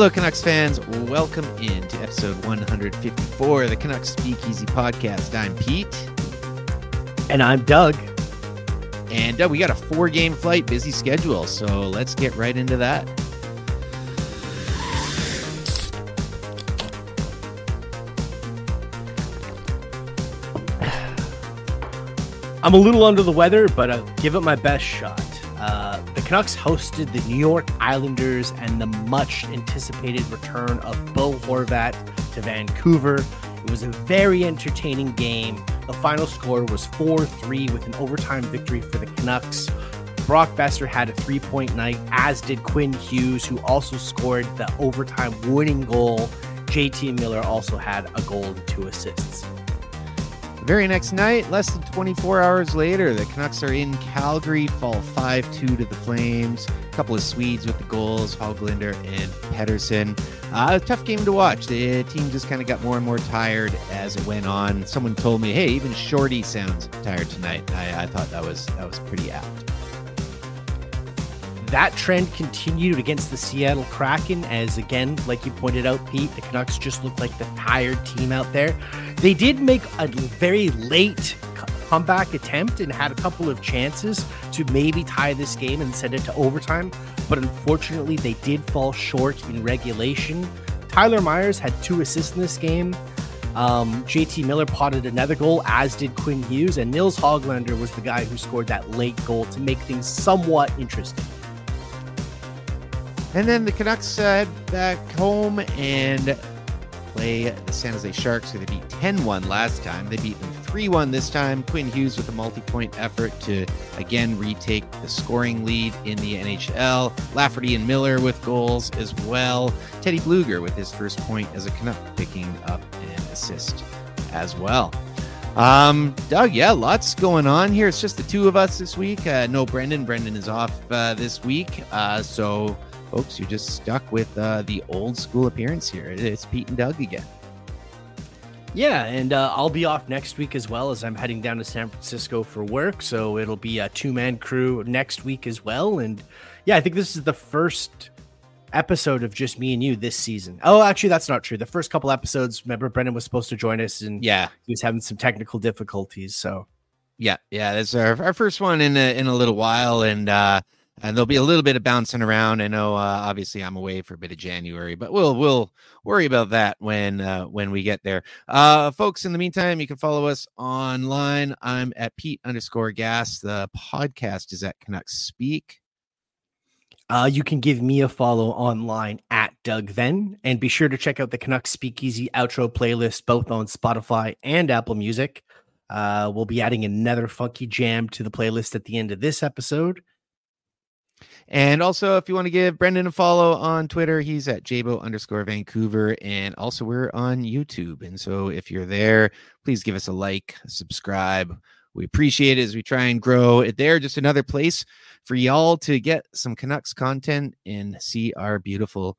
Hello, Canucks fans. Welcome in to episode 154 of the Canucks Speakeasy podcast. I'm Pete. And I'm Doug. And uh, we got a four game flight, busy schedule. So let's get right into that. I'm a little under the weather, but I'll give it my best shot. Uh, Canucks hosted the New York Islanders and the much anticipated return of Bo Horvat to Vancouver. It was a very entertaining game. The final score was 4 3 with an overtime victory for the Canucks. Brock Boeser had a three point night, as did Quinn Hughes, who also scored the overtime winning goal. JT Miller also had a goal and two assists. Very next night, less than 24 hours later, the Canucks are in Calgary, fall 5 2 to the Flames. A couple of Swedes with the goals, Hoglander and Pettersson. Uh, a tough game to watch. The team just kind of got more and more tired as it went on. Someone told me, "Hey, even Shorty sounds tired tonight." I, I thought that was that was pretty apt. That trend continued against the Seattle Kraken, as again, like you pointed out, Pete, the Canucks just looked like the tired team out there. They did make a very late comeback attempt and had a couple of chances to maybe tie this game and send it to overtime, but unfortunately, they did fall short in regulation. Tyler Myers had two assists in this game. Um, JT Miller potted another goal, as did Quinn Hughes, and Nils Hoglander was the guy who scored that late goal to make things somewhat interesting. And then the Canucks uh, head back home and play the San Jose Sharks, who they beat 10 1 last time. They beat them 3 1 this time. Quinn Hughes with a multi point effort to again retake the scoring lead in the NHL. Lafferty and Miller with goals as well. Teddy Blueger with his first point as a Canuck picking up an assist as well. Um, Doug, yeah, lots going on here. It's just the two of us this week. Uh, no Brendan. Brendan is off uh, this week. Uh, so folks, you're just stuck with uh, the old school appearance here. It's Pete and Doug again. Yeah, and uh, I'll be off next week as well as I'm heading down to San Francisco for work. So it'll be a two man crew next week as well. And yeah, I think this is the first episode of just me and you this season. Oh, actually, that's not true. The first couple episodes, remember, Brendan was supposed to join us, and yeah, he was having some technical difficulties. So yeah, yeah, that's our, our first one in a, in a little while, and uh, and there'll be a little bit of bouncing around. I know, uh, obviously, I'm away for a bit of January, but we'll we'll worry about that when uh, when we get there. Uh, folks, in the meantime, you can follow us online. I'm at Pete underscore Gas. The podcast is at Canucks Speak. Uh, you can give me a follow online at Doug Then, and be sure to check out the Canucks Speakeasy outro playlist both on Spotify and Apple Music. Uh, we'll be adding another funky jam to the playlist at the end of this episode. And also, if you want to give Brendan a follow on Twitter, he's at jabo underscore Vancouver. And also, we're on YouTube. And so, if you're there, please give us a like, subscribe. We appreciate it as we try and grow it there. Just another place for y'all to get some Canucks content and see our beautiful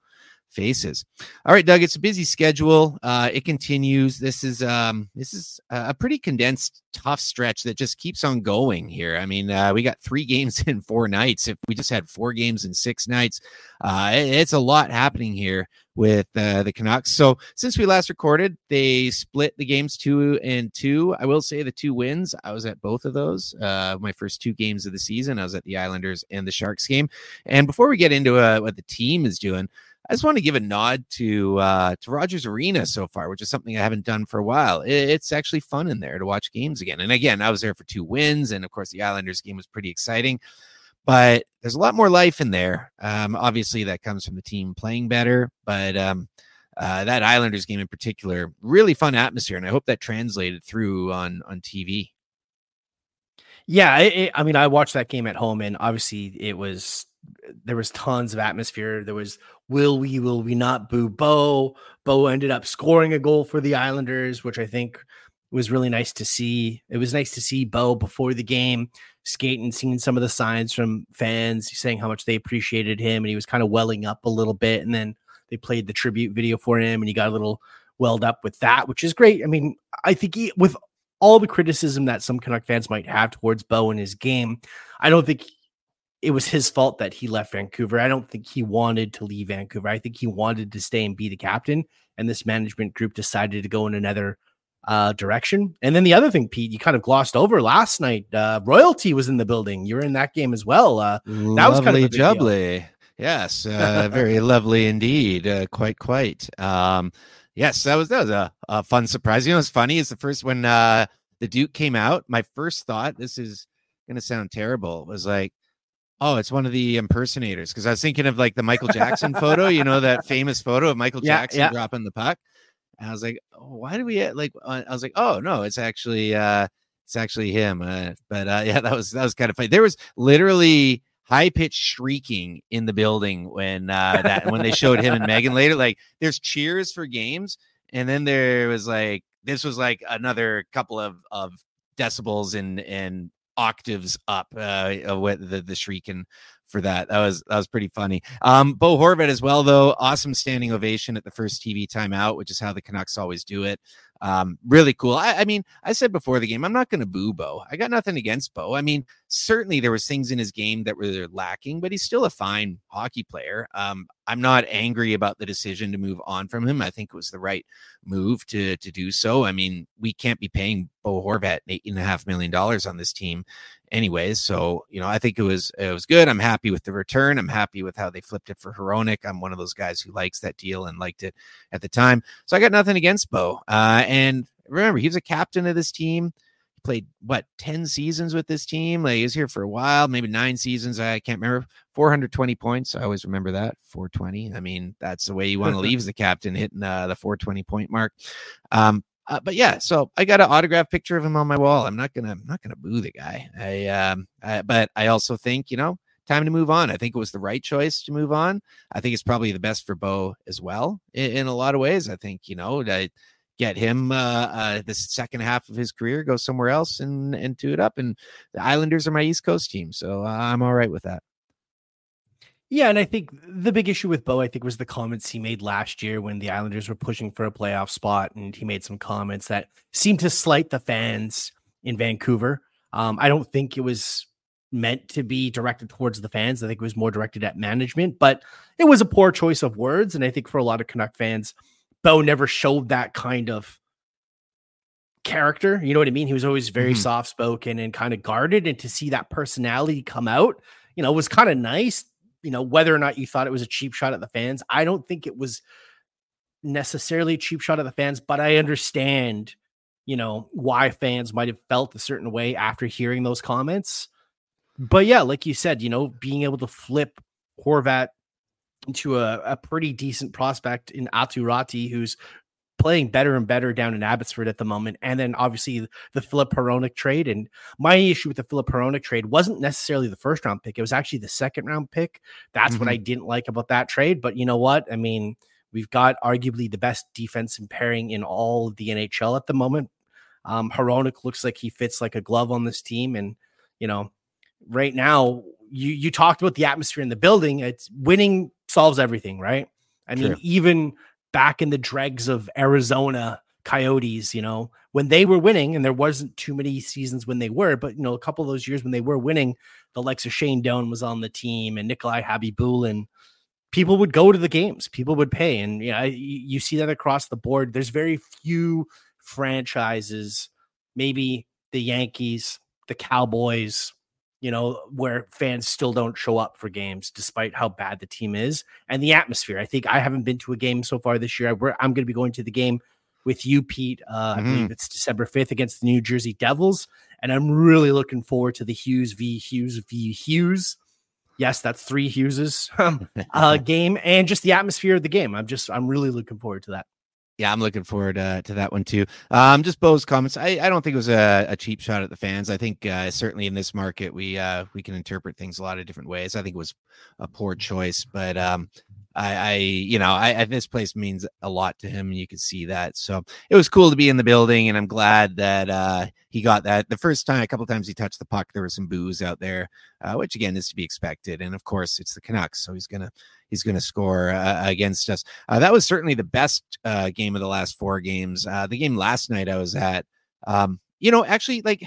faces. All right, Doug, it's a busy schedule. Uh, it continues. This is um, this is a pretty condensed, tough stretch that just keeps on going here. I mean, uh, we got three games in four nights. If we just had four games in six nights, uh, it, it's a lot happening here with uh, the Canucks. So since we last recorded, they split the games two and two. I will say the two wins. I was at both of those. Uh, my first two games of the season. I was at the Islanders and the Sharks game. And before we get into uh, what the team is doing. I just want to give a nod to uh, to Rogers Arena so far, which is something I haven't done for a while. It's actually fun in there to watch games again. And again, I was there for two wins, and of course, the Islanders game was pretty exciting. But there's a lot more life in there. Um, obviously, that comes from the team playing better, but um, uh, that Islanders game in particular, really fun atmosphere, and I hope that translated through on on TV. Yeah, it, it, I mean, I watched that game at home, and obviously, it was there was tons of atmosphere. There was will we, will we not boo Bo? Bo ended up scoring a goal for the Islanders, which I think was really nice to see. It was nice to see Bo before the game skating, seeing some of the signs from fans saying how much they appreciated him, and he was kind of welling up a little bit. And then they played the tribute video for him, and he got a little welled up with that, which is great. I mean, I think he, with all the criticism that some Canuck fans might have towards Bo and his game, I don't think it was his fault that he left Vancouver. I don't think he wanted to leave Vancouver. I think he wanted to stay and be the captain. And this management group decided to go in another uh, direction. And then the other thing, Pete, you kind of glossed over last night. Uh, royalty was in the building. You were in that game as well. Uh, that lovely was kind of jubbly. Yes, uh, very lovely indeed. Uh, quite, quite. Um, yes, that was that was a, a, fun surprise. You know, it's funny It's the first when uh, the Duke came out. My first thought, this is going to sound terrible, was like, oh, it's one of the impersonators because I was thinking of like the Michael Jackson photo. You know that famous photo of Michael yeah, Jackson yeah. dropping the puck. And I was like, oh, why do we like? Uh, I was like, oh no, it's actually uh, it's actually him. Uh, but uh, yeah, that was that was kind of funny. There was literally high pitched shrieking in the building when uh, that when they showed him and Meghan later. Like, there's cheers for games, and then there was like this was like another couple of of decibels and and octaves up uh with the the shrieking for that. That was that was pretty funny. Um, Bo Horvat as well, though. Awesome standing ovation at the first TV timeout, which is how the Canucks always do it. Um, really cool. I, I, mean, I said before the game, I'm not going to boo Bo. I got nothing against Bo. I mean, certainly there was things in his game that were lacking, but he's still a fine hockey player. Um, I'm not angry about the decision to move on from him. I think it was the right move to to do so. I mean, we can't be paying Bo Horvat eight and a half million dollars on this team, anyways. So you know, I think it was it was good. I'm happy with the return. I'm happy with how they flipped it for Hronek. I'm one of those guys who likes that deal and liked it at the time. So I got nothing against Bo. Uh, and remember, he was a captain of this team. He played what 10 seasons with this team. Like he was here for a while, maybe nine seasons. I can't remember. 420 points. I always remember that. 420. I mean, that's the way you want to leave as the captain, hitting uh, the 420 point mark. Um, uh, but yeah, so I got an autograph picture of him on my wall. I'm not gonna, I'm not gonna boo the guy. I, um, I, but I also think, you know, time to move on. I think it was the right choice to move on. I think it's probably the best for Bo as well in, in a lot of ways. I think you know to get him uh, uh, the second half of his career, go somewhere else and and do it up. And the Islanders are my East Coast team, so I'm all right with that. Yeah, and I think the big issue with Bo, I think, was the comments he made last year when the Islanders were pushing for a playoff spot, and he made some comments that seemed to slight the fans in Vancouver. Um, I don't think it was meant to be directed towards the fans. I think it was more directed at management, but it was a poor choice of words. And I think for a lot of Canuck fans, Bo never showed that kind of character. You know what I mean? He was always very mm-hmm. soft spoken and kind of guarded. And to see that personality come out, you know, was kind of nice. You know, whether or not you thought it was a cheap shot at the fans, I don't think it was necessarily a cheap shot at the fans, but I understand, you know, why fans might have felt a certain way after hearing those comments. But yeah, like you said, you know, being able to flip Horvat into a, a pretty decent prospect in Aatu Raty, who's playing better and better down in Abbotsford at the moment. And then obviously the Filip Hronek trade. And my issue with the Filip Hronek trade wasn't necessarily the first round pick, it was actually the second round pick. That's mm-hmm. what I mm-hmm. didn't like about that trade. But you know what? I mean, we've got arguably the best defensive pairing in all of the NHL at the moment. Um, Hronek looks like he fits like a glove on this team. And, you know, right now, you you talked about the atmosphere in the building. It's winning solves everything, right? I mean, even back in the dregs of Arizona Coyotes, you know, when they were winning, and there wasn't too many seasons when they were, but you know, a couple of those years when they were winning, the likes of Shane Doan was on the team and Nikolai Khabibulin. People would go to the games, people would pay, and you know, you see that across the board. There's very few franchises, maybe the Yankees, the Cowboys, you know, where fans still don't show up for games despite how bad the team is and the atmosphere. I think I haven't been to a game so far this year. I, am going to be going to the game with you, Pete. Uh, mm-hmm. I believe it's December 5th against the New Jersey Devils. And I'm really looking forward to the Hughes v. Hughes v. Hughes. Yes, that's three Hugheses uh, game and just the atmosphere of the game. I'm just, I'm really looking forward to that. Yeah, I'm looking forward uh, to that one too. Um, just Bo's comments. I, I don't think it was a, a cheap shot at the fans. I think uh, certainly in this market we uh, we can interpret things a lot of different ways. I think it was a poor choice, but um, I, I you know, I, I, this place means a lot to him, and you can see that. So it was cool to be in the building, and I'm glad that uh, he got that. The first time, a couple times he touched the puck, there was some boos out there, uh, which again is to be expected. And of course, it's the Canucks, so he's gonna he's gonna score uh, against us. Uh, that was certainly the best uh, game of the last four games. Uh, the game last night I was at, um, you know, actually like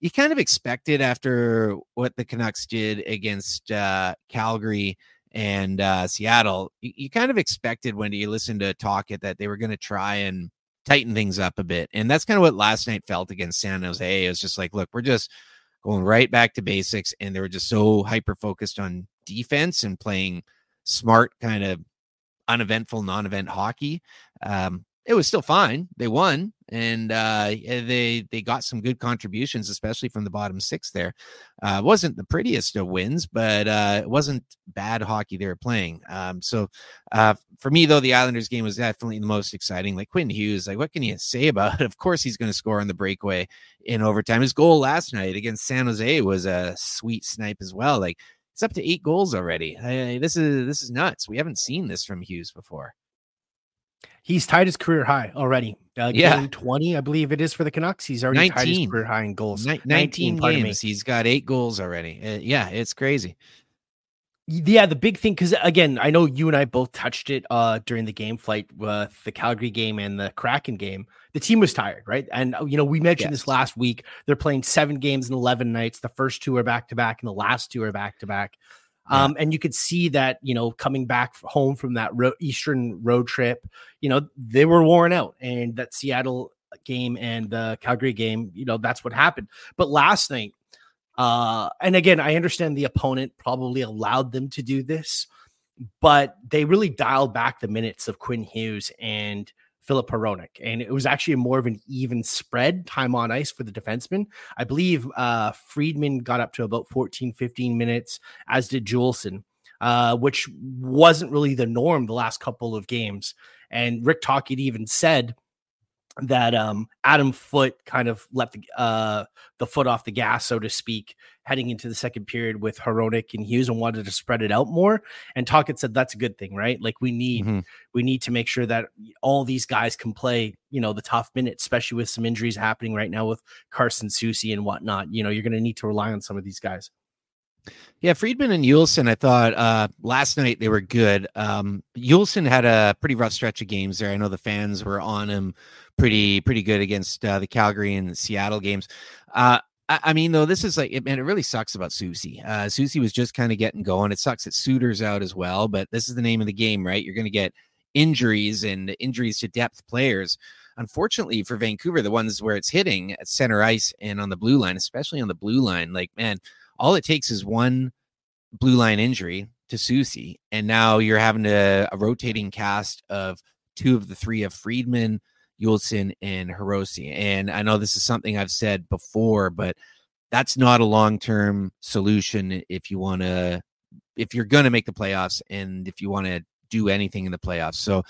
you kind of expected after what the Canucks did against uh, Calgary and uh, Seattle, you, you, kind of expected when you listened to Tocchet that they were going to try and tighten things up a bit. And that's kind of what last night felt against San Jose. It was just like, look, we're just going right back to basics. And they were just so hyper focused on defense and playing smart, kind of uneventful, non event hockey. Um, it was still fine. They won, and uh, they they got some good contributions, especially from the bottom six. There uh, wasn't the prettiest of wins, but uh, it wasn't bad hockey they were playing. Um, so uh, for me, though, the Islanders game was definitely the most exciting. Like Quinn Hughes, like what can you say about it? Of course, he's going to score on the breakaway in overtime. His goal last night against San Jose was a sweet snipe as well. Like it's up to eight goals already. I, this is this is nuts. We haven't seen this from Hughes before. He's tied his career high already. Uh, yeah, twenty, I believe it is for the Canucks. He's already 19. tied his career high in goals. Ni- Nineteen, 19 games. He's got eight goals already. Uh, yeah, it's crazy. Yeah, the big thing because again, I know you and I both touched it uh, during the game flight with the Calgary game and the Kraken game. The team was tired, right? And uh, you know, we mentioned yes. this last week. They're playing seven games in eleven nights. The first two are back to back, and the last two are back to back. Um, and you could see that, you know, coming back home from that ro- Eastern road trip, you know, they were worn out. And that Seattle game and the Calgary game, you know, that's what happened. But last night, uh, and again, I understand the opponent probably allowed them to do this, but they really dialed back the minutes of Quinn Hughes and Filip Hronek. And it was actually more of an even spread time on ice for the defenseman. I believe uh, Friedman got up to about 14, 15 minutes, as did Juulsen, uh, which wasn't really the norm the last couple of games. And Rick Tocchet even said that um, Adam Foote kind of let the uh, the foot off the gas, so to speak, heading into the second period with Hronek and Hughes, and wanted to spread it out more. And Tocchet said that's a good thing, right? Like we need mm-hmm. we need to make sure that all these guys can play, you know, the tough minutes, especially with some injuries happening right now with Carson Soucy and whatnot. You know, you're going to need to rely on some of these guys. Yeah, Friedman and Juulsen, I thought uh, last night they were good. Um, Juulsen had a pretty rough stretch of games there. I know the fans were on him pretty pretty good against uh, the Calgary and the Seattle games. Uh, I, I, mean, though, this is like, man, it really sucks about Soucy. Uh, Soucy was just kind of getting going. It sucks that Suter's out as well, but this is the name of the game, right? You're going to get injuries and injuries to depth players. Unfortunately for Vancouver, the ones where it's hitting at center ice and on the blue line, especially on the blue line, like man, all it takes is one blue line injury to Soucy, and now you're having a, a rotating cast of two of the three of Friedman, Juulsen and Hirose. And I know this is something I've said before, but that's not a long term solution if you want to, if you're going to make the playoffs and if you want to do anything in the playoffs. So,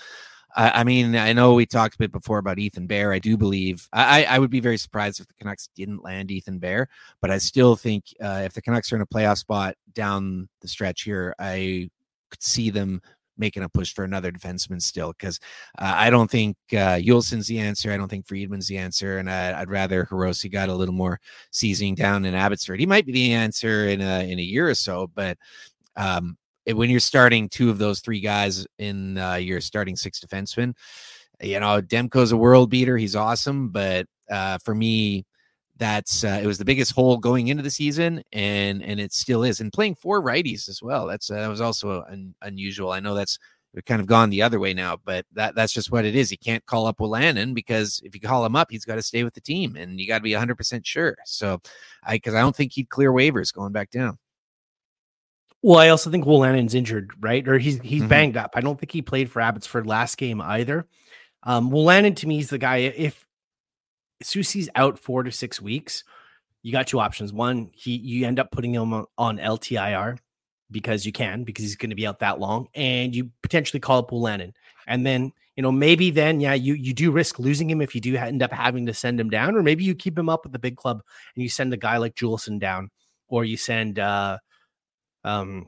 I, I, mean, I know we talked a bit before about Ethan Bear. I do believe I, I would be very surprised if the Canucks didn't land Ethan Bear, but I still think uh, if the Canucks are in a playoff spot down the stretch here, I could see them making a push for another defenseman still because uh, I don't think uh, the answer. I don't think Friedman's the answer, and I, would rather Hirose got a little more seasoning down in Abbotsford. He might be the answer in a in a year or so, but um, when you're starting two of those three guys in uh, your starting six defensemen, you know Demko's a world beater. He's awesome, but uh, for me, that's uh, it was the biggest hole going into the season and and it still is and playing four righties as well that's uh, that was also un- unusual i know that's we've kind of gone the other way now but that that's just what it is you can't call up Wolanin because if you call him up he's got to stay with the team and you got to be 100% sure so i because i don't think he'd clear waivers going back down well, I also think Wolanin's injured, right? Or he's he's mm-hmm. banged up. I don't think he played for Abbotsford last game either. Um, Wolanin to me is the guy. If Soucy's out four to six weeks, you got two options. One, he you end up putting him on LTIR because you can, because he's going to be out that long, and you potentially call up Wolanin. And then, you know, maybe then, yeah, you you do risk losing him if you do end up having to send him down, or maybe you keep him up with the big club and you send a guy like Juulsen down, or you send uh um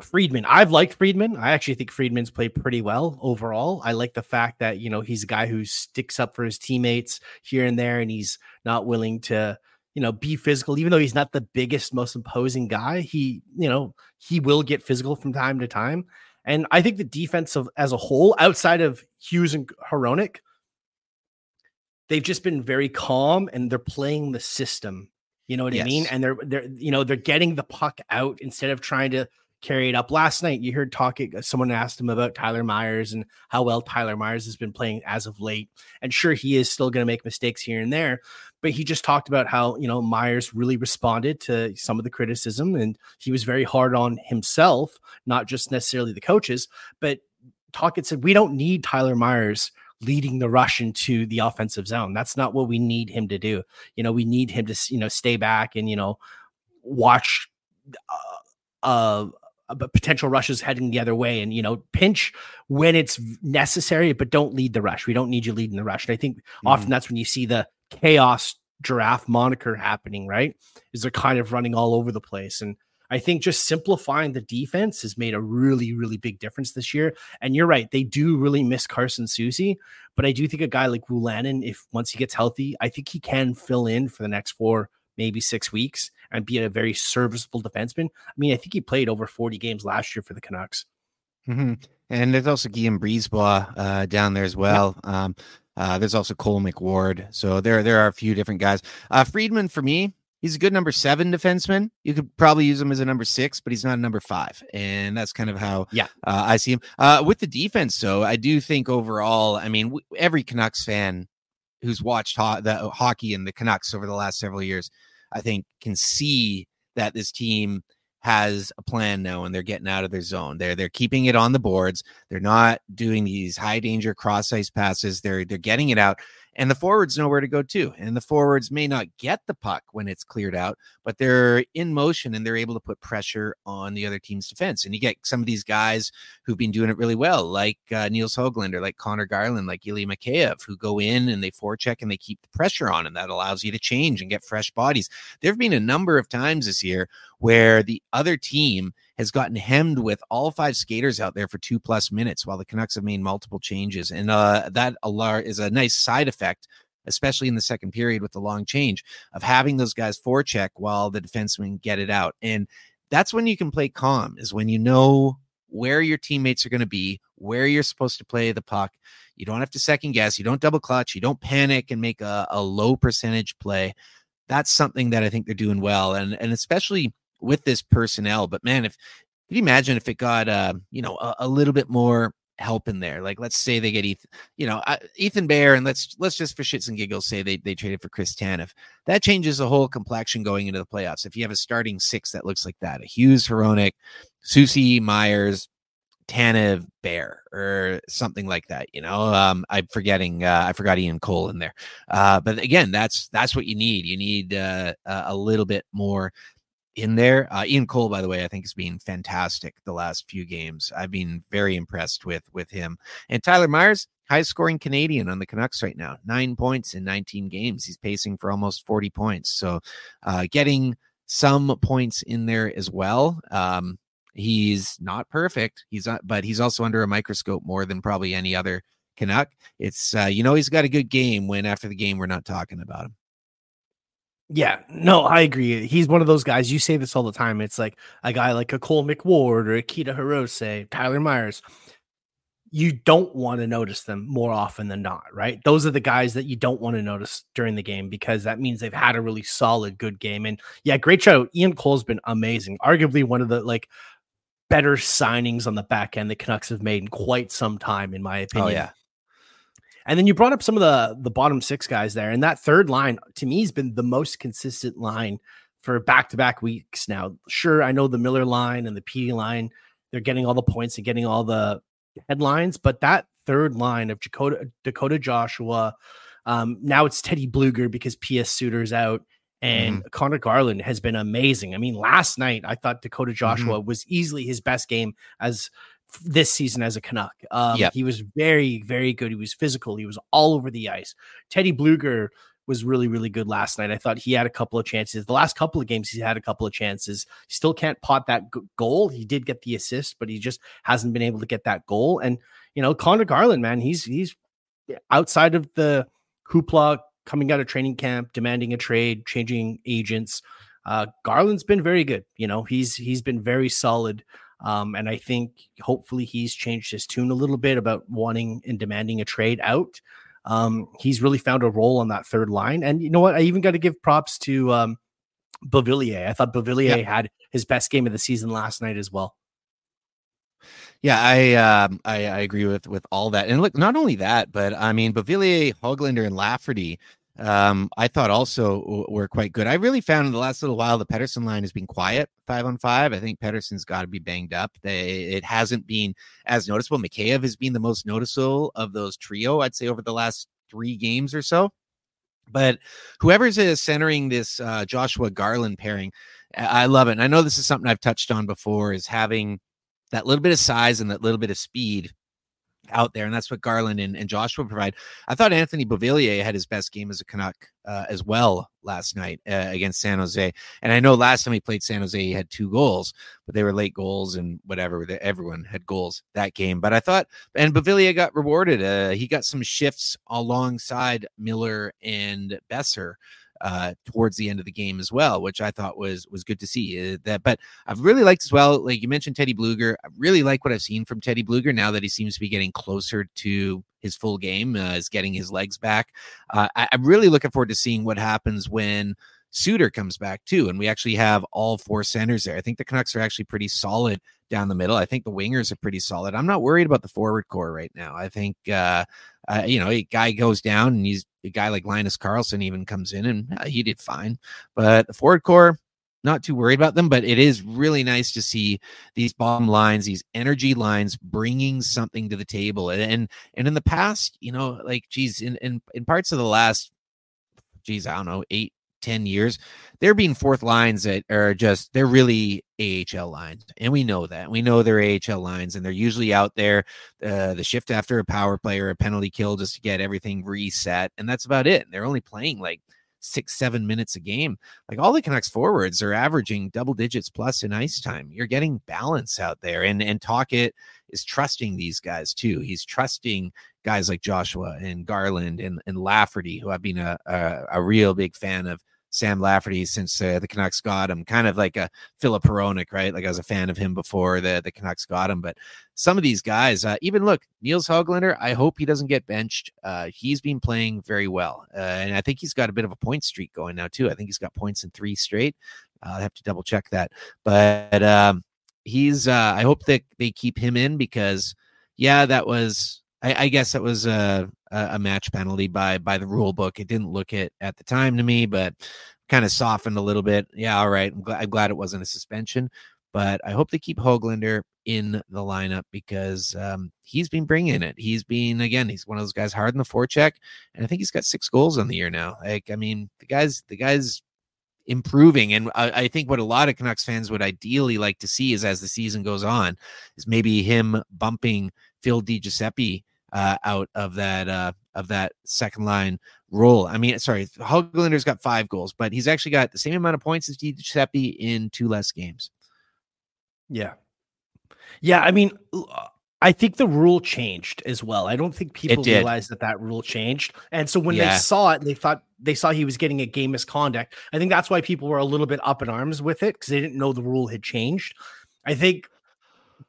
Friedman. I've liked Friedman. I actually think Friedman's played pretty well overall. I like the fact that, you know, he's a guy who sticks up for his teammates here and there and he's not willing to, you know, be physical even though he's not the biggest most imposing guy. He, you know, he will get physical from time to time. And I think the defense of, as a whole outside of Hughes and Hronek they've just been very calm and they're playing the system You know what yes. I mean? And they're they're you know they're getting the puck out instead of trying to carry it up. Last night you heard talking someone asked him about Tyler Myers and how well Tyler Myers has been playing as of late. And sure he is still going to make mistakes here and there, but he just talked about how, you know, Myers really responded to some of the criticism and he was very hard on himself, not just necessarily the coaches, but Tocchet said we don't need Tyler Myers leading the rush into the offensive zone. That's not what we need him to do. You know, we need him to, you know, stay back and, you know, watch uh, uh, potential rushes heading the other way and, you know, pinch when it's necessary, but don't lead the rush. We don't need you leading the rush. And I think mm-hmm. often that's when you see the chaos giraffe moniker happening, right? Is they're kind of running all over the place. And I think just simplifying the defense has made a really, really big difference this year. And you're right, they do really miss Carson Soucy, but I do think a guy like Wolanin, if once he gets healthy, I think he can fill in for the next four, maybe six weeks and be a very serviceable defenseman. I mean, I think he played over 40 games last year for the Canucks. Mm-hmm. And there's also Guillaume Brisebois uh, down there as well. Yeah. Um, uh, there's also Cole McWard. So there, there are a few different guys. Uh, Friedman, for me, he's a good number seven defenseman. You could probably use him as a number six, but he's not a number five, and that's kind of how yeah uh, I see him. Uh, with the defense, though, I do think overall, I mean, every Canucks fan who's watched ho- the hockey and the Canucks over the last several years, I think, can see that this team has a plan now and they're getting out of their zone. They're they're keeping it on the boards. They're not doing these high danger cross ice passes. They're they're getting it out and the forwards know where to go too. And the forwards may not get the puck when it's cleared out, but they're in motion and they're able to put pressure on the other team's defense. And you get some of these guys who've been doing it really well, like uh, Nils Hoglander, like Conor Garland, like Ilya Mikheyev, who go in and they forecheck and they keep the pressure on, and that allows you to change and get fresh bodies. There have been a number of times this year where the other team has gotten hemmed with all five skaters out there for two plus minutes while the Canucks have made multiple changes. And uh, that is a nice side effect, especially in the second period with the long change of having those guys forecheck while the defensemen get it out. And that's when you can play calm, is when you know where your teammates are going to be, where you're supposed to play the puck. You don't have to second guess. You don't double clutch. You don't panic and make a, a low percentage play. That's something that I think they're doing well. And, and especially with this personnel. But man, if can you imagine if it got uh, you know a, a, little bit more help in there? Like let's say they get Ethan, you know, uh, Ethan Bear, and let's let's just for shits and giggles say they they traded for Chris Tanev. That changes the whole complexion going into the playoffs. If you have a starting six that looks like that, a Hughes, Hronek, Soucy, Myers, Tanev, Bear, or something like that. You know, um, I'm forgetting. Uh, I forgot Ian Cole in there. Uh, but again, that's that's what you need. You need uh, a little bit more in there. Uh, Ian Cole, by the way, I think has been fantastic the last few games. I've been very impressed with with him. And Tyler Myers, highest scoring Canadian on the Canucks right now, nine points in 19 games. He's pacing for almost 40 points. So, uh, getting some points in there as well. Um, he's not perfect. He's not, but he's also under a microscope more than probably any other Canuck. It's uh, you know he's got a good game when after the game we're not talking about him. Yeah, no, I agree. He's one of those guys. You say this all the time. It's like a guy like a Cole McWard or Akito Hirose, Tyler Myers. You don't want to notice them more often than not, right? Those are the guys that you don't want to notice during the game because that means they've had a really solid, good game. And yeah, great show. Ian Cole's been amazing. Arguably one of the like better signings on the back end the Canucks have made in quite some time, in my oh, opinion. Oh, yeah. And then you brought up some of the the bottom six guys there, and that third line to me has been the most consistent line for back to back weeks now. Sure, I know the Miller line and the PD line, they're getting all the points and getting all the headlines, but that third line of Dakota Dakota Joshua, um, now it's Teddy Blueger because Pius Suter's out. And mm-hmm. Conor Garland has been amazing. I mean, last night I thought Dakota mm-hmm. Joshua mm-hmm. was easily his best game as this season as a Canuck. Um, yep. He was very, very good. He was physical. He was all over the ice. Teddy Blueger was really, really good last night. I thought he had a couple of chances. The last couple of games, he's had a couple of chances. He still can't pot that g- goal. He did get the assist, but he just hasn't been able to get that goal. And you know, Conor Garland, man, he's he's outside of the hoopla coming out of training camp, demanding a trade, changing agents. Uh, Garland's been very good. You know, he's he's been very solid. Um, and I think hopefully he's changed his tune a little bit about wanting and demanding a trade out. Um, he's really found a role on that third line. And you know what? I even got to give props to um, Beauvillier. I thought Beauvillier yeah. had his best game of the season last night as well. Yeah, I, um, I I agree with with all that. And look, not only that, but I mean, Beauvillier, Hoglander, and Lafferty um, I thought also were quite good. I really found in the last little while the Pettersson line has been quiet five on five. I think Pettersson's got to be banged up. They, it hasn't been as noticeable. Mikheyev has been the most noticeable of those trio, I'd say, over the last three games or so. But whoever's is centering this uh, Joshua Garland pairing, I love it. And I know this is something I've touched on before is having that little bit of size and that little bit of speed out there, and that's what Garland and, and Joshua provide. I thought Anthony Beauvillier had his best game as a Canuck uh, as well last night uh, against San Jose. And I know last time he played San Jose, he had two goals, but they were late goals and whatever. Everyone had goals that game. But I thought, and Beauvillier got rewarded. Uh, he got some shifts alongside Miller and Boeser uh, towards the end of the game as well, which I thought was was good to see. Uh, that, but I've really liked as well. Like you mentioned, Teddy Blueger. I really like what I've seen from Teddy Blueger now that he seems to be getting closer to his full game, uh, is getting his legs back. Uh, I, I'm really looking forward to seeing what happens when. Suter comes back too, and we actually have all four centers there. I think the Canucks are actually pretty solid down the middle. I think the wingers are pretty solid. I'm not worried about the forward core right now. I think uh, uh, you know, a guy goes down and he's a guy like Linus Karlsson even comes in and uh, he did fine. But the forward core, not too worried about them, but it is really nice to see these bottom lines, these energy lines bringing something to the table. And and, and in the past, you know, like geez, in, in in parts of the last, geez, I don't know, eight, 10 years, they're being fourth lines that are just, they're really AHL lines. And we know that. We know they're AHL lines and they're usually out there, uh, the shift after a power play or a penalty kill just to get everything reset. And that's about it. They're only playing like six, seven minutes a game. Like all the Canucks forwards are averaging double digits plus in ice time. You're getting balance out there. And and Tocchet is trusting these guys too. He's trusting guys like Joshua and Garland and, and Lafferty, who I've been a, a, a real big fan of Sam Lafferty since uh, the Canucks got him. Kind of like a Filip Hronek, right? Like I was a fan of him before the, the Canucks got him. But some of these guys, uh, even look, Nils Hoglander, I hope he doesn't get benched. Uh, he's been playing very well. Uh, and I think he's got a bit of a point streak going now, too. I think he's got points in three straight. I'll have to double check that. But um, he's, uh, I hope that they keep him in because, yeah, that was I, I guess that was a, a match penalty by by the rule book. It didn't look it at the time to me, but kind of softened a little bit. Yeah, all right. I'm glad, I'm glad it wasn't a suspension, but I hope they keep Hoglander in the lineup because um, he's been bringing it. He's been again. He's one of those guys hard in the forecheck, and I think he's got six goals on the year now. Like, I mean, the guys, the guys improving. And I, I, think what a lot of Canucks fans would ideally like to see is as the season goes on, is maybe him bumping Phil DiGiuseppe uh, out of that uh, of that second line role. I mean, sorry, Hoglander's got five goals, but he's actually got the same amount of points as Giuseppe in two less games. Yeah, yeah. I mean, I think the rule changed as well. I don't think people realized that that rule changed, and so when yeah. they saw it, they thought they saw he was getting a game misconduct. I think that's why people were a little bit up in arms with it because they didn't know the rule had changed. I think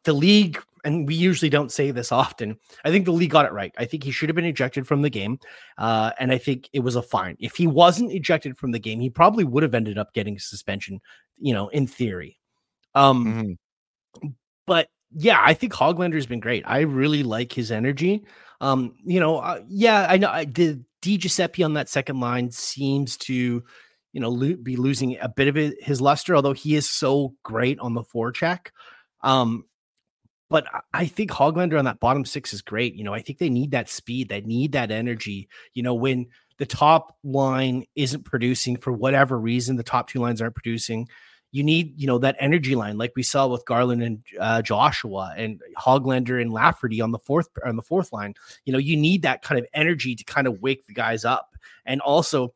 the league and we usually don't say this often. I think the league got it right. I think he should have been ejected from the game, uh, and I think it was a fine. If he wasn't ejected from the game, he probably would have ended up getting suspension. You know, in theory. Um, mm-hmm. but yeah, I think Hoglander's been great. I really like his energy. Um, you know, uh, yeah, I know I did. DiGiuseppe on that second line seems to, you know, lo- be losing a bit of his luster, although he is so great on the forecheck. Um, but I think Hoglander on that bottom six is great. You know, I think they need that speed, they need that energy. You know, when the top line isn't producing for whatever reason, the top two lines aren't producing. You need, you know, that energy line, like we saw with Garland and uh, Joshua, and Hoglander and Lafferty on the fourth on the fourth line. You know, you need that kind of energy to kind of wake the guys up, and also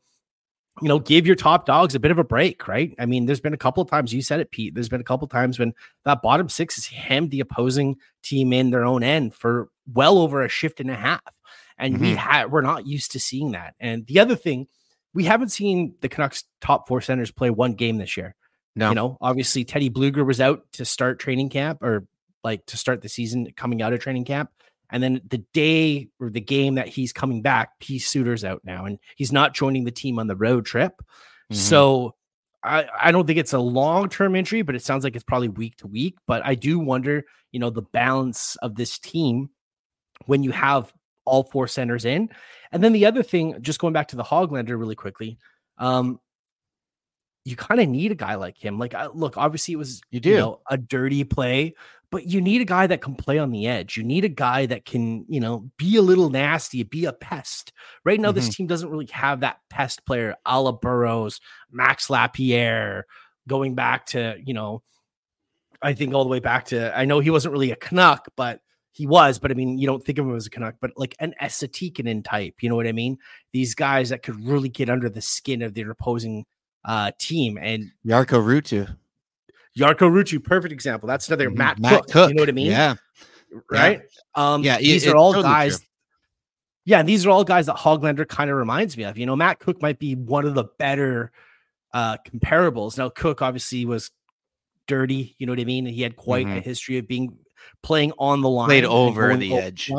you know, give your top dogs a bit of a break, right? I mean, there's been a couple of times you said it, Pete. There's been a couple of times when that bottom six has hemmed the opposing team in their own end for well over a shift and a half. And mm-hmm. we had we're not used to seeing that. And the other thing, we haven't seen the Canucks top four centers play one game this year. No, you know, obviously Teddy Blueger was out to start training camp or like to start the season coming out of training camp. And then the day or the game that he's coming back, Pius Suter's out now and he's not joining the team on the road trip. Mm-hmm. So I, I don't think it's a long term injury, but it sounds like it's probably week to week. But I do wonder, you know, the balance of this team when you have all four centers in. And then the other thing, just going back to the Hoglander really quickly, um, you kind of need a guy like him. Like, look, obviously it was you do you know, a dirty play, but you need a guy that can play on the edge. You need a guy that can, you know, be a little nasty, be a pest. Right now, mm-hmm. this team doesn't really have that pest player, a la Burrows, Max Lapierre, going back to, you know, I think all the way back to, I know he wasn't really a Canuck, but he was, but I mean, you don't think of him as a Canuck, but like an Esa Tikkanen type, you know what I mean? These guys that could really get under the skin of their opposing uh, team. And Jarkko Ruutu. Jarkko Ruutu, perfect example. That's another mm-hmm. Matt, Matt Cooke, Cooke, You know what I mean? Yeah. Right. Yeah. Um, yeah. These it, are all totally guys. True. Yeah, these are all guys that Hoglander kind of reminds me of. You know, Matt Cooke might be one of the better uh comparables. Now, Cooke obviously was dirty. You know what I mean? He had quite mm-hmm. a history of being playing on the line, played over the edge.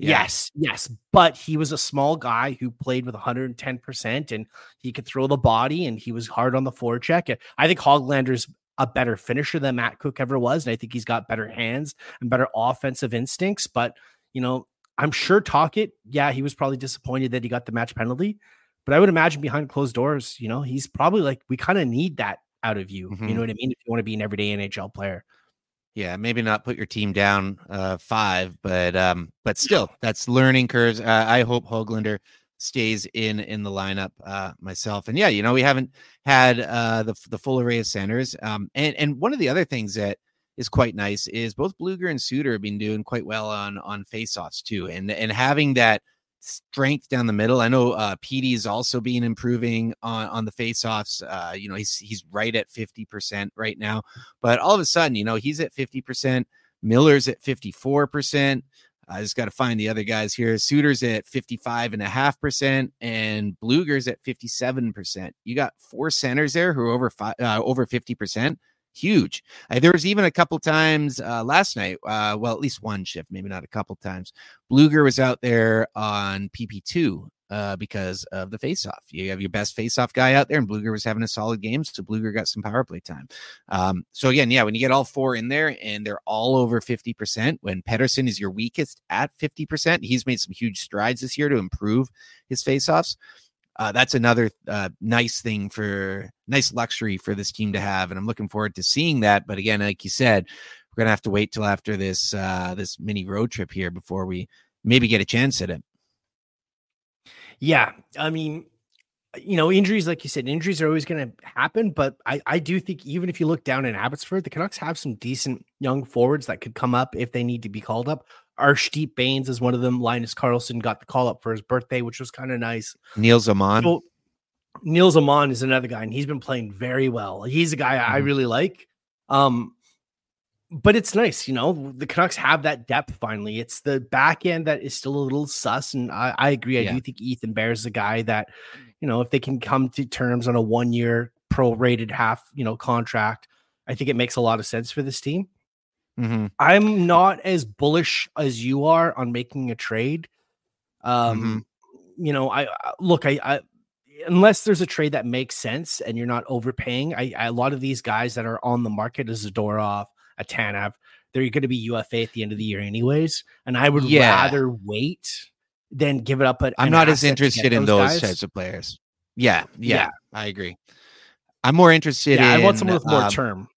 Yeah. Yes, yes, but he was a small guy who played with 110% and he could throw the body and he was hard on the forecheck. I think Hoglander's a better finisher than Matt Cooke ever was. And I think he's got better hands and better offensive instincts. But, you know, I'm sure Tocchet, yeah, he was probably disappointed that he got the match penalty. But I would imagine behind closed doors, you know, he's probably like, we kind of need that out of you. Mm-hmm. You know what I mean? If you want to be an everyday NHL player. Yeah, maybe not put your team down uh, five, but um, but still, that's learning curves. Uh, I hope Hoglander stays in in the lineup uh, myself. And yeah, you know, we haven't had uh, the the full array of centers. Um, and and one of the other things that is quite nice is both Blueger and Suter have been doing quite well on on faceoffs too, and and having that strength down the middle. I know uh PD is also being improving on on the faceoffs. Uh, you know, he's he's right at 50% right now. But all of a sudden, you know, he's at 50%, Miller's at 54%. I just got to find the other guys here. Suter's at 55 and a half percent and Blueger's at 57%. You got four centers there who are over five, uh, over 50% huge. Uh, there was even a couple times uh, last night, uh, well, at least one shift, maybe not a couple times. Blueger was out there on PP2 uh, because of the faceoff. You have your best faceoff guy out there, and Blueger was having a solid game, so Blueger got some power play time. Um, so again, yeah, when you get all four in there and they're all over 50%, when Pettersson is your weakest at 50%, he's made some huge strides this year to improve his faceoffs uh, that's another uh, nice thing for nice luxury for this team to have, and I'm looking forward to seeing that. But again, like you said, we're gonna have to wait till after this uh, this mini road trip here before we maybe get a chance at it. Yeah, I mean, you know, injuries, like you said, injuries are always going to happen. But I, I do think even if you look down in Abbotsford, the Canucks have some decent young forwards that could come up if they need to be called up. Arshdeep Bains is one of them. Linus Karlsson got the call up for his birthday, which was kind of nice. Nils Aman. So, Nils Aman is another guy, and he's been playing very well. He's a guy mm-hmm. I really like. Um, but it's nice, you know. The Canucks have that depth finally. It's the back end that is still a little sus, and I, I agree. I yeah. do think Ethan Bear is a guy that, you know, if they can come to terms on a one year prorated half, you know, contract, I think it makes a lot of sense for this team. Mm-hmm. I'm not as bullish as you are on making a trade. Um, mm-hmm. you know, I look, I, I, unless there's a trade that makes sense and you're not overpaying, I, I a lot of these guys that are on the market as Zadorov, a Tanev, they're going to be UFA at the end of the year anyways, and I would yeah. rather wait than give it up. But I'm not as interested in those guys. types of players. Yeah, yeah, yeah, I agree. I'm more interested yeah, in. I want someone with more um, term.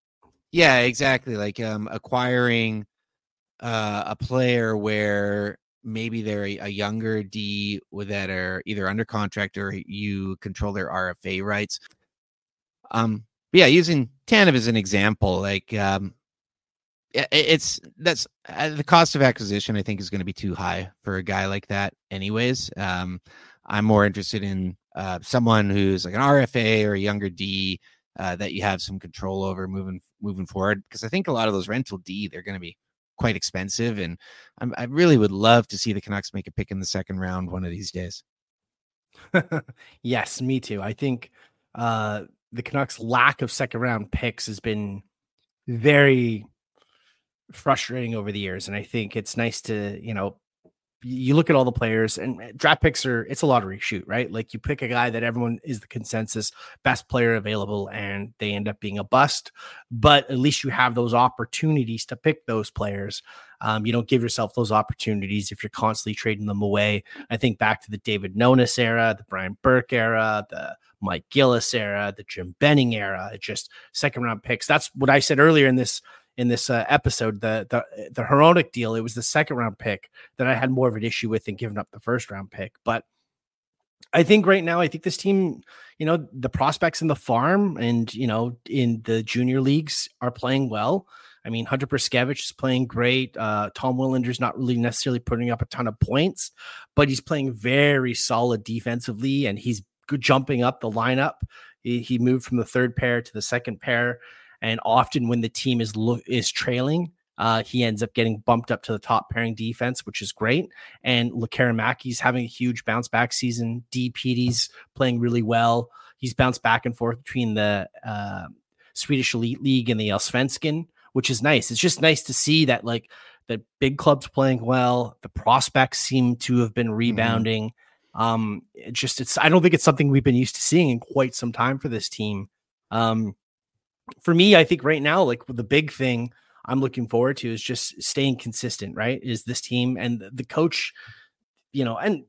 Yeah, exactly. Like um, acquiring uh, a player where maybe they're a, a younger D that are either under contract or you control their RFA rights. Um, yeah, using Tanev as an example, like um, it's that's uh, the cost of acquisition. I think is going to be too high for a guy like that. Anyways, um, I'm more interested in uh, someone who's like an RFA or a younger D uh, that you have some control over moving moving forward because I think a lot of those rental D they're going to be quite expensive, and I'm, i really would love to see the Canucks make a pick in the second round one of these days. yes, me too. I think uh, the Canucks' lack of second round picks has been very frustrating over the years, and I think it's nice to you know you look at all the players and eh, draft picks are it's a lottery shoot, right? Like you pick a guy that everyone is the consensus best player available and they end up being a bust, but at least you have those opportunities to pick those players. Um, you don't give yourself those opportunities if you're constantly trading them away. I think back to the David Nonis era, the Brian Burke era, the Mike Gillis era, the Jim Benning era, just second round picks. That's what I said earlier in this in this uh, episode, the the the Hronek deal, it was the second round pick that I had more of an issue with than giving up the first round pick. But I think right now, I think this team, you know, the prospects in the farm and you know in the junior leagues are playing well. I mean, Hunter Brzustewicz is playing great. Uh, Tom Willander's not really necessarily putting up a ton of points, but he's playing very solid defensively and he's jumping up the lineup. He, he moved from the third pair to the second pair. And often when the team is lo- is trailing, uh, he ends up getting bumped up to the top pairing defense, which is great. And Lekkerimäki's having a huge bounce back season. DPD's playing really well. He's bounced back and forth between the uh, Swedish Elite League and the Allsvenskan, which is nice. It's just nice to see that like the big clubs playing well. The prospects seem to have been mm-hmm. rebounding. Mm-hmm. Um, it just it's I don't think it's something we've been used to seeing in quite some time for this team. Um, for me, I think right now, like the big thing I'm looking forward to is just staying consistent, right? Is this team and the coach, you know, and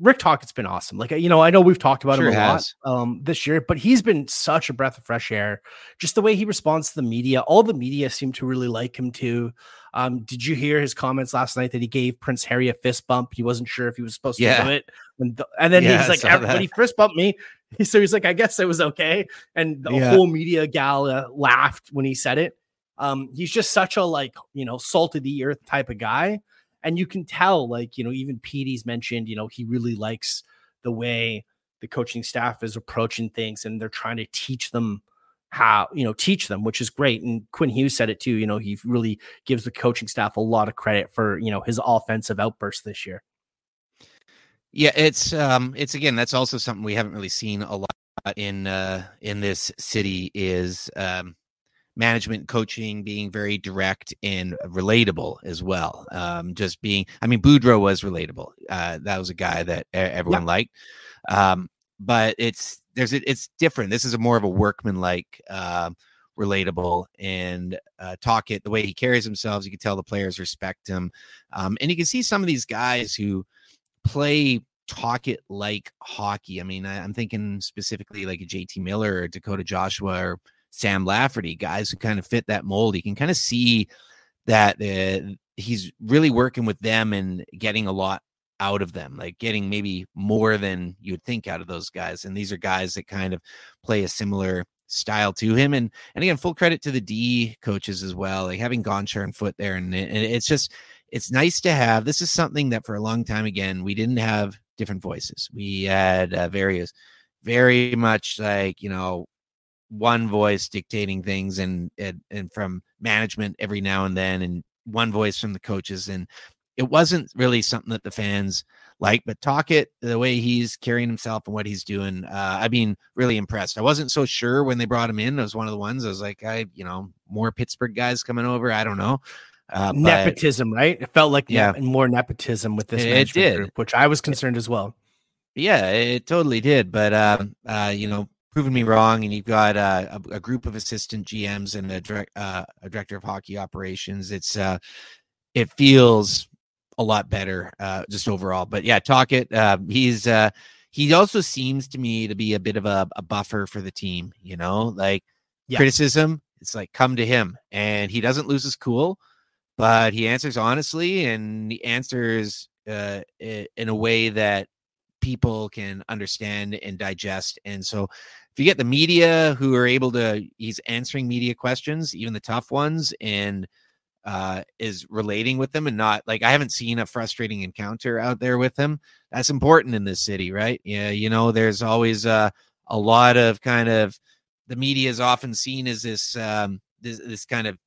Rick Tocchet's been awesome. Like, you know, I know we've talked about sure him a has. lot um, this year, but he's been such a breath of fresh air. Just the way he responds to the media. All the media seem to really like him too. Um, did you hear his comments last night that he gave Prince Harry a fist bump? He wasn't sure if he was supposed to do it. And, and then yeah, he's like, everybody fist bumped me. So he's like, I guess it was okay. And the yeah. whole media gala laughed when he said it. Um, he's just such a like, you know, salt of the earth type of guy and you can tell, like, you know, even Petey's mentioned, you know, he really likes the way the coaching staff is approaching things and they're trying to teach them how, you know, teach them, which is great. And Quinn Hughes said it too, you know, he really gives the coaching staff a lot of credit for, you know, his offensive outburst this year. Yeah, it's um it's again that's also something we haven't really seen a lot in uh in this city is um management coaching being very direct and relatable as well. Um, just being, I mean, Boudreau was relatable. Uh, that was a guy that everyone yeah. liked. Um, but it's there's it's different. This is a more of a workman like uh, relatable and uh, it the way he carries himself. You can tell the players respect him, um, and you can see some of these guys who play talk it like hockey. I mean, I, am thinking specifically like a JT Miller or Dakota Joshua or Sam Lafferty, guys who kind of fit that mold. You can kind of see that uh, he's really working with them and getting a lot out of them, like getting maybe more than you would think out of those guys. And these are guys that kind of play a similar style to him. And and again, full credit to the D coaches as well, like having Gonchar and Foote there. And, and it's just it's nice to have. This is something that for a long time again we didn't have different voices. We had uh, various, very much like you know one voice dictating things and, and and from management every now and then and one voice from the coaches and it wasn't really something that the fans like but Tocchet the way he's carrying himself and what he's doing uh i've been really impressed i wasn't so sure when they brought him in it was one of the ones i was like i you know more pittsburgh guys coming over i don't know uh, nepotism right it felt like yeah ne- more nepotism with this it did group, which i was concerned as well yeah it totally did but uh, uh you know proven me wrong. And you've got uh, a, a, group of assistant GMs and a, direct, uh, a director of hockey operations. It's uh, it feels a lot better uh, just overall. But yeah, Tocchet. Uh, he's uh, he also seems to me to be a bit of a, a buffer for the team. You know, like yeah. criticism. It's like come to him, and he doesn't lose his cool, but he answers honestly, and he answers uh, in a way that people can understand and digest. And so if you get the media who are able to, he's answering media questions, even the tough ones, and uh, is relating with them and not like I haven't seen a frustrating encounter out there with him. That's important in this city, right? Yeah, you know, there's always uh, a lot of kind of the media is often seen as this um, this, this kind of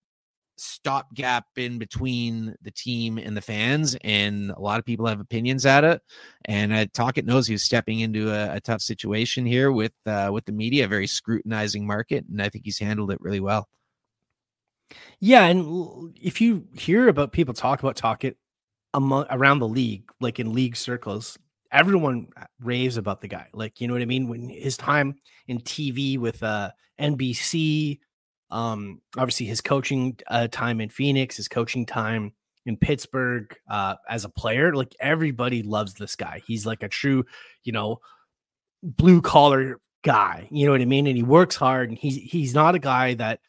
stopgap in between the team and the fans, and a lot of people have opinions at it. And uh, Tocchet knows he's stepping into a, a, tough situation here with uh, with the media, a very scrutinizing market, and I think he's handled it really well. Yeah, and if you hear about people talk about Tocchet among around the league, like in league circles, everyone raves about the guy. Like, you know what I mean? When his time in TV with uh NBC, um, obviously his coaching uh, time in Phoenix, his coaching time in Pittsburgh uh, as a player, like everybody loves this guy. He's like a true, you know, blue collar guy. You know what I mean? And he works hard, and he's he's not a guy that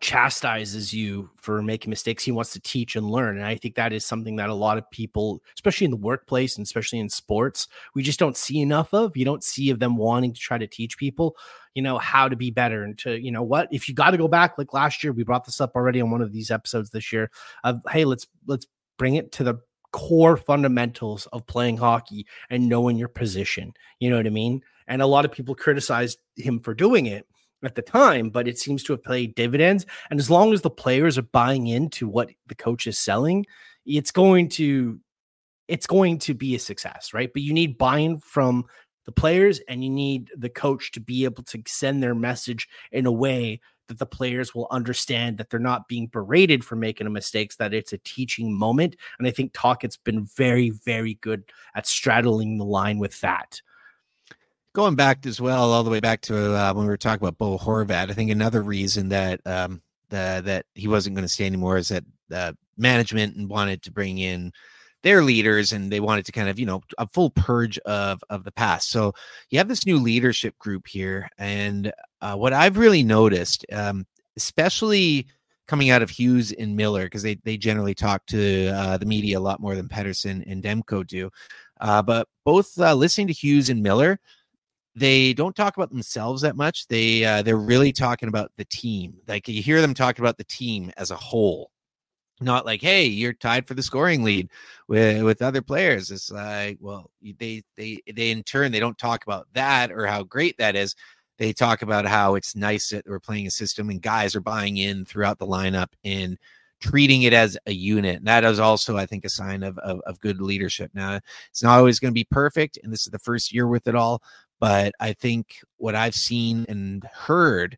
chastises you for making mistakes. He wants to teach and learn. And I think that is something that a lot of people, especially in the workplace and especially in sports, we just don't see enough of. You don't see of them wanting to try to teach people, you know, how to be better and to, you know, what if you got to go back like last year, we brought this up already on one of these episodes this year of hey, let's let's bring it to the core fundamentals of playing hockey and knowing your position. You know what I mean? And a lot of people criticized him for doing it at the time, but it seems to have paid dividends. And as long as the players are buying into what the coach is selling, it's going to it's going to be a success, right? But you need buy-in from the players and you need the coach to be able to send their message in a way that the players will understand that they're not being berated for making a mistakes, that it's a teaching moment. And I think Tocchet's been very, very good at straddling the line with that going back as well, all the way back to uh, when we were talking about Bo Horvat, I think another reason that um, the, that he wasn't going to stay anymore is that uh, management wanted to bring in their leaders and they wanted to kind of you know a full purge of of the past. So you have this new leadership group here and uh, what i've really noticed um, especially coming out of hughes and miller because they, they generally talk to uh, the media a lot more than Pettersson and demko do uh, but both uh, listening to hughes and miller they don't talk about themselves that much. They uh, they're really talking about the team. Like you hear them talking about the team as a whole, not like, hey, you're tied for the scoring lead with with other players. It's like, well, they they they in turn they don't talk about that or how great that is. They talk about how it's nice that we're playing a system and guys are buying in throughout the lineup and treating it as a unit. And that is also, I think, a sign of, of, of good leadership. Now, it's not always going to be perfect, and this is the first year with it all, but I think what I've seen and heard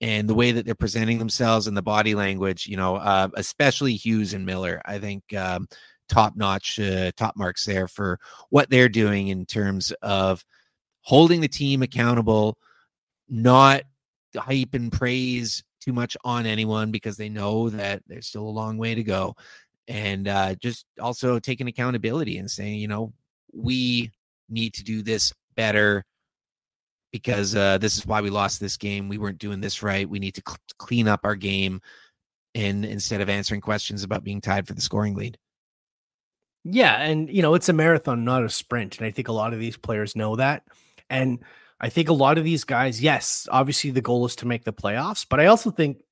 and the way that they're presenting themselves and the body language, you know, uh, especially Hughes and Miller, I think um, top notch, uh, top marks there for what they're doing in terms of holding the team accountable, not hype and praise too much on anyone because they know that there's still a long way to go. And uh, just also taking accountability and saying, you know, we need to do this better because uh, this is why we lost this game. We weren't doing this right. We need to cl- clean up our game, and instead of answering questions about being tied for the scoring lead. Yeah, and you know it's a marathon, not a sprint, and I think a lot of these players know that. And I think a lot of these guys, yes, obviously the goal is to make the playoffs, but I also think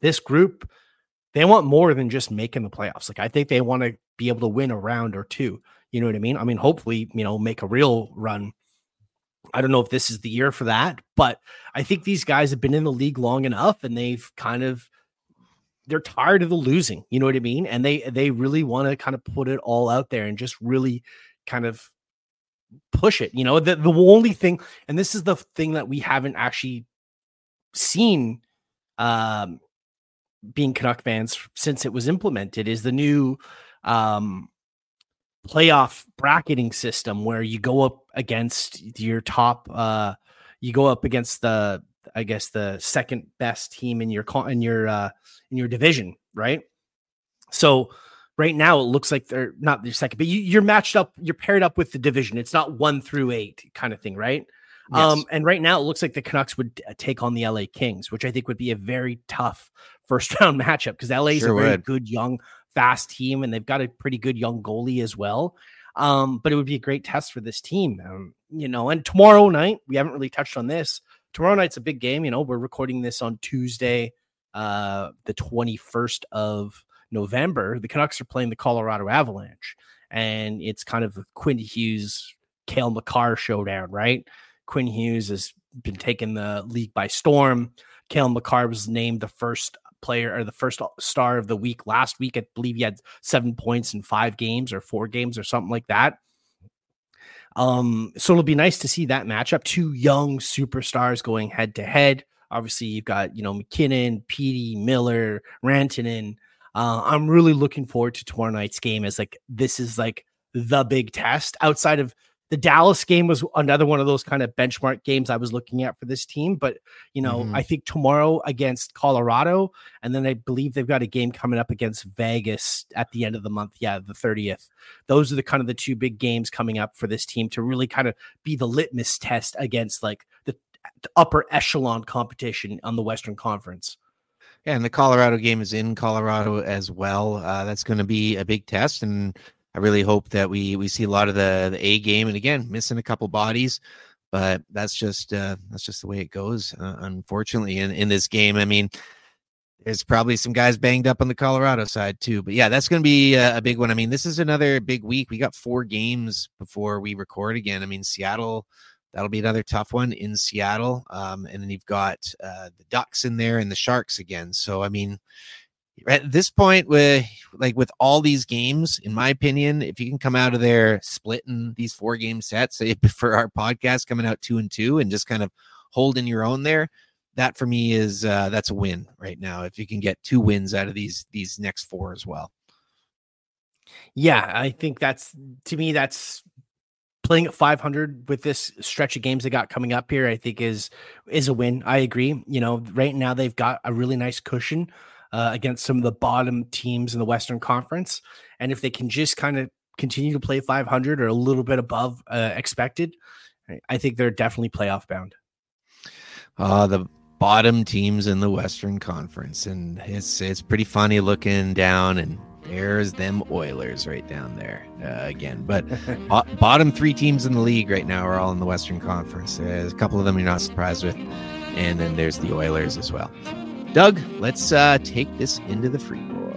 this group they want more than just making the playoffs. Like I think they want to be able to win a round or two. You know what I mean? I mean, hopefully, you know, make a real run I don't know if this is the year for that, but I think these guys have been in the league long enough and they've kind of they're tired of the losing, you know what I mean? And they they really want to kind of put it all out there and just really kind of push it. You know, the the only thing and this is the thing that we haven't actually seen um being Canuck fans since it was implemented is the new um playoff bracketing system where you go up against your top uh you go up against the I guess the second best team in your in your uh in your division, right? So right now it looks like they're not your second, but you, you're matched up, you're paired up with the division. It's not one through eight kind of thing, right? Yes. Um, and right now it looks like the Canucks would uh, take on the LA Kings, which I think would be a very tough first round matchup because LA is sure a very would. good young fast team, and they've got a pretty good young goalie as well. Um, but it would be a great test for this team, um, you know. And tomorrow night, we haven't really touched on this. Tomorrow night's a big game. You know, we're recording this on Tuesday, uh, the twenty first of November. The Canucks are playing the Colorado Avalanche, and it's kind of Quinn Hughes, Cale Makar showdown, right? Quinn Hughes has been taking the league by storm. Cale Makar was named the first player or the first star of the week last week. I believe he had seven points in five games or four games or something like that. Um, so it'll be nice to see that matchup. Two young superstars going head to head. Obviously, you've got you know MacKinnon, Petey, Miller, Rantanen. Uh, I'm really looking forward to tomorrow night's game as like this is like the big test outside of the Dallas game was another one of those kind of benchmark games I was looking at for this team. But, you know, mm-hmm. I think tomorrow against Colorado, and then I believe they've got a game coming up against Vegas at the end of the month. Yeah, the 30th. Those are the kind of the two big games coming up for this team to really kind of be the litmus test against like the, the upper echelon competition on the Western Conference. Yeah, and the Colorado game is in Colorado as well. Uh, that's going to be a big test, and I really hope that we we see a lot of the the A game. And again, missing a couple bodies, but that's just uh, that's just the way it goes. Uh, unfortunately, in in this game, I mean, there's probably some guys banged up on the Colorado side too. But yeah, that's going to be a, a big one. I mean, this is another big week. We got four games before we record again. I mean, Seattle. That'll be another tough one in Seattle. Um, and then you've got uh, the Ducks in there and the Sharks again. So, I mean, at this point with like with all these games in my opinion if you can come out of there splitting these four game sets for our podcast coming out two and two and just kind of holding your own there that for me is uh that's a win right now if you can get two wins out of these these next four as well. Yeah i think that's to me that's playing at 500 with this stretch of games they got coming up here i think is is a win. I agree you know right now they've got a really nice cushion uh, against some of the bottom teams in the Western Conference. And if they can just kind of continue to play 500 or a little bit above uh, expected, I think they're definitely playoff bound. Uh, the bottom teams in the Western Conference, and it's it's pretty funny looking down, and there's them Oilers right down there uh, again. But bottom three teams in the league right now are all in the Western Conference. There's a couple of them you're not surprised with, and then there's the Oilers as well. Doug, let's uh, take this into the free war.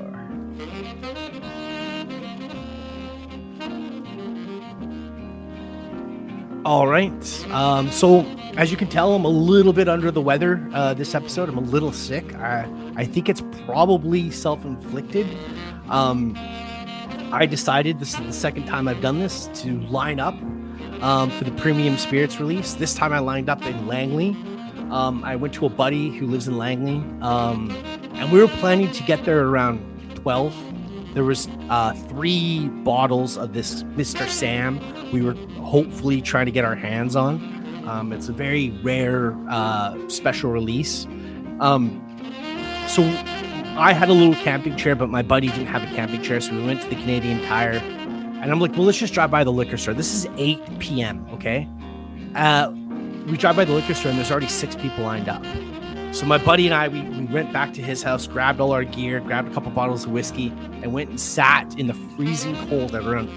All right. Um, so, as you can tell, I'm a little bit under the weather uh, this episode. I'm a little sick. I, I think it's probably self inflicted. Um, I decided this is the second time I've done this to line up um, for the premium spirits release. This time I lined up in Langley um, I went to a buddy who lives in Langley, um, and we were planning to get there around 12. There was uh, three bottles of this Mr. Sam. We were hopefully trying to get our hands on. Um, it's a very rare uh, special release. Um, so I had a little camping chair, but my buddy didn't have a camping chair, so we went to the Canadian Tire. And I'm like, well, let's just drive by the liquor store. This is 8 p.m. Okay. Uh, we drive by the liquor store and there's already six people lined up. So my buddy and I, we, we went back to his house, grabbed all our gear, grabbed a couple bottles of whiskey, and went and sat in the freezing cold around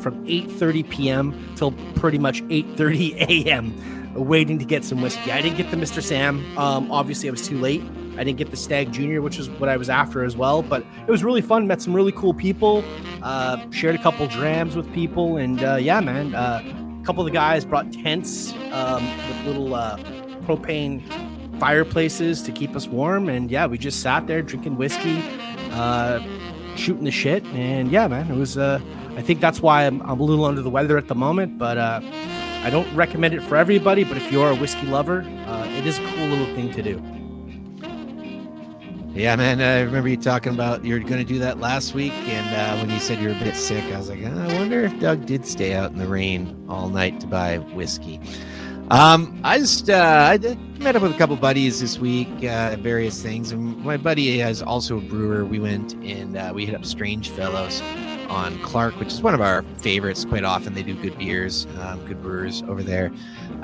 from 8:30 p.m. till pretty much 8:30 a.m. waiting to get some whiskey. I didn't get the Mr. Sam. Um, obviously, I was too late. I didn't get the Stagg Junior, which is what I was after as well. But it was really fun. Met some really cool people. Uh, shared a couple drams with people, and uh, yeah, man. Uh, couple of the guys brought tents um, with little uh, propane fireplaces to keep us warm. And yeah, we just sat there drinking whiskey, uh, shooting the shit. And yeah, man, it was, uh, I think that's why I'm, I'm, a little under the weather at the moment. But uh, I don't recommend it for everybody. But if you're a whiskey lover, uh, it is a cool little thing to do. Yeah, man. I remember you talking about you're going to do that last week, and uh, when you said you were a bit sick, I was like, oh, I wonder if Doug did stay out in the rain all night to buy whiskey. Um, I just uh, I met up with a couple buddies this week, uh, various things, and my buddy is also a brewer. We went and uh, we hit up Strange Fellows on Clark, which is one of our favorites. Quite often, they do good beers, um, good brewers over there.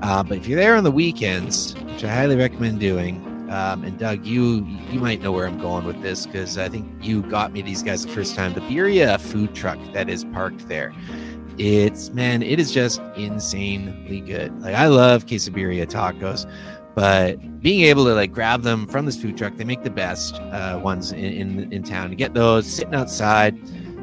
Uh, but if you're there on the weekends, which I highly recommend doing, um, and Doug, you you might know where I'm going with this because I think you got me these guys the first time. The Birria food truck that is parked there. It's man, it is just insanely good. Like I love quesadilla tacos, but being able to like grab them from this food truck, they make the best uh, ones in, in in town. To get those sitting outside,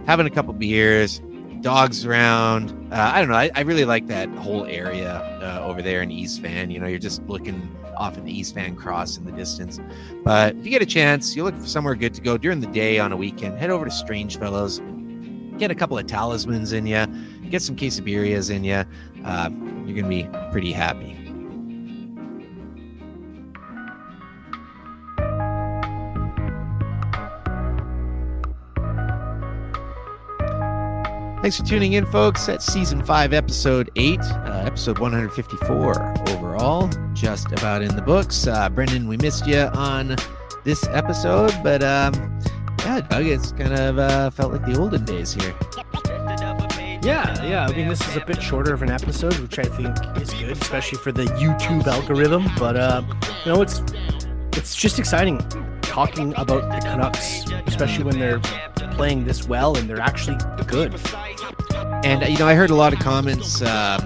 having a couple beers, dogs around. Uh, I don't know. I, I, really like that whole area uh, over there in East Van. You know, you're just looking off in the East Van Cross in the distance. But if you get a chance, you look for somewhere good to go during the day on a weekend, head over to Strange Fellows, get a couple of talismans in you, get some quesadillas in you. Uh, you're going to be pretty happy. Thanks for tuning in, folks. That's season five, episode eight, uh, episode 154 overall. Just about in the books. Uh, Brendan, we missed you on this episode, but um, yeah, Doug, it's kind of uh, felt like the olden days here. Yeah, yeah. I mean, this is a bit shorter of an episode, which I think is good, especially for the YouTube algorithm. But uh, you know, it's it's just exciting talking about the Canucks, especially when they're playing this well and they're actually good. And uh, you know, I heard a lot of comments. Uh,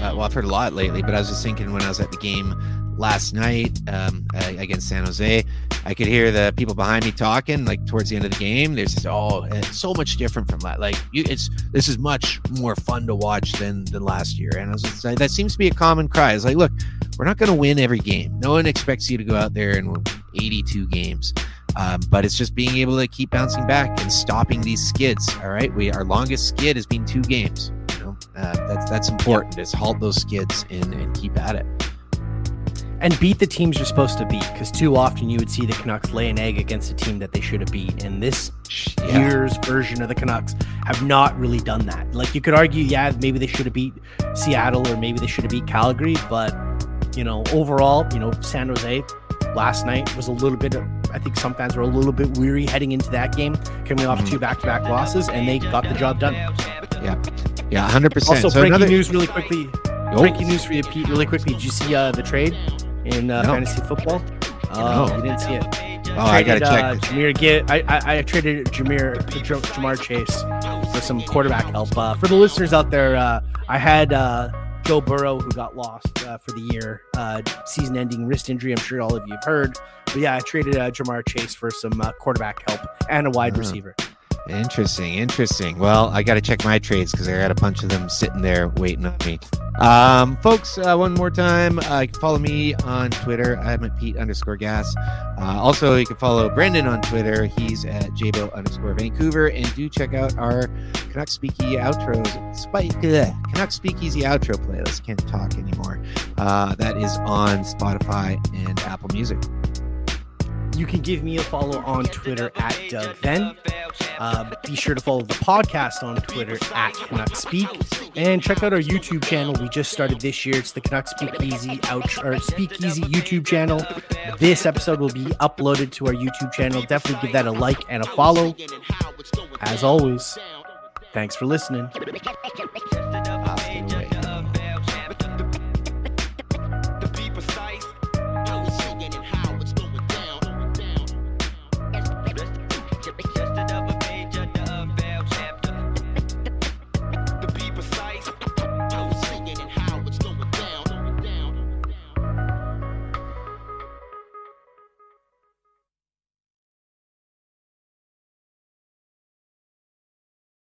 uh, well, I've heard a lot lately, but I was just thinking when I was at the game last night um, against San Jose, I could hear the people behind me talking. Like towards the end of the game, there's just oh, it's so much different from that. Like you, it's this is much more fun to watch than than last year. And I was just that seems to be a common cry. It's like, look, we're not going to win every game. No one expects you to go out there and win 82 games. Um, but it's just being able to keep bouncing back and stopping these skids. All right, we our longest skid has been two games. You know, uh, that's that's important. Is halt those skids and, and keep at it. And beat the teams you're supposed to beat, because too often you would see the Canucks lay an egg against a team that they should have beat. And this yeah. year's version of the Canucks have not really done that. Like you could argue, yeah, maybe they should have beat Seattle or maybe they should have beat Calgary, but you know, overall, you know, San Jose last night was a little bit of, I think some fans were a little bit weary heading into that game, coming off two back to back losses, and they got the job done. Yeah. Yeah, 100%. Also, so breaking another... news really quickly. Oh. Breaking news for you, Pete, really quickly. Did you see uh, the trade in uh, no. fantasy football? Uh, no. You didn't see it. Oh, I, traded, I gotta check. Uh, Jahmyr get I, I, I traded Jahmyr Ja'Marr Chase for some quarterback help. Uh, for the listeners out there, uh, I had uh, Joe Burrow, who got lost uh, for the year, uh, season ending wrist injury. I'm sure all of you have heard. But yeah, I traded uh, Ja'Marr Chase for some uh, quarterback help and a wide uh-huh. receiver. Interesting, interesting. Well, I got to check my trades because I got a bunch of them sitting there waiting on me. Um, folks, uh, one more time, uh, you can follow me on Twitter. I'm at Pete underscore gas. Uh, also, you can follow Brendan on Twitter. He's at Jabo underscore Vancouver. And do check out our Canuck Speaky outros, Spike, ugh, Canuck Speakeasy outro playlist. Can't talk anymore. Uh, that is on Spotify and Apple Music. You can give me a follow on Twitter at Doug Then. Uh, be sure to follow the podcast on Twitter at Canuck Speak. And check out our YouTube channel. We just started this year. It's the Canuck Speakeasy Ouch or Speakeasy YouTube channel. This episode will be uploaded to our YouTube channel. Definitely give that a like and a follow. As always, thanks for listening.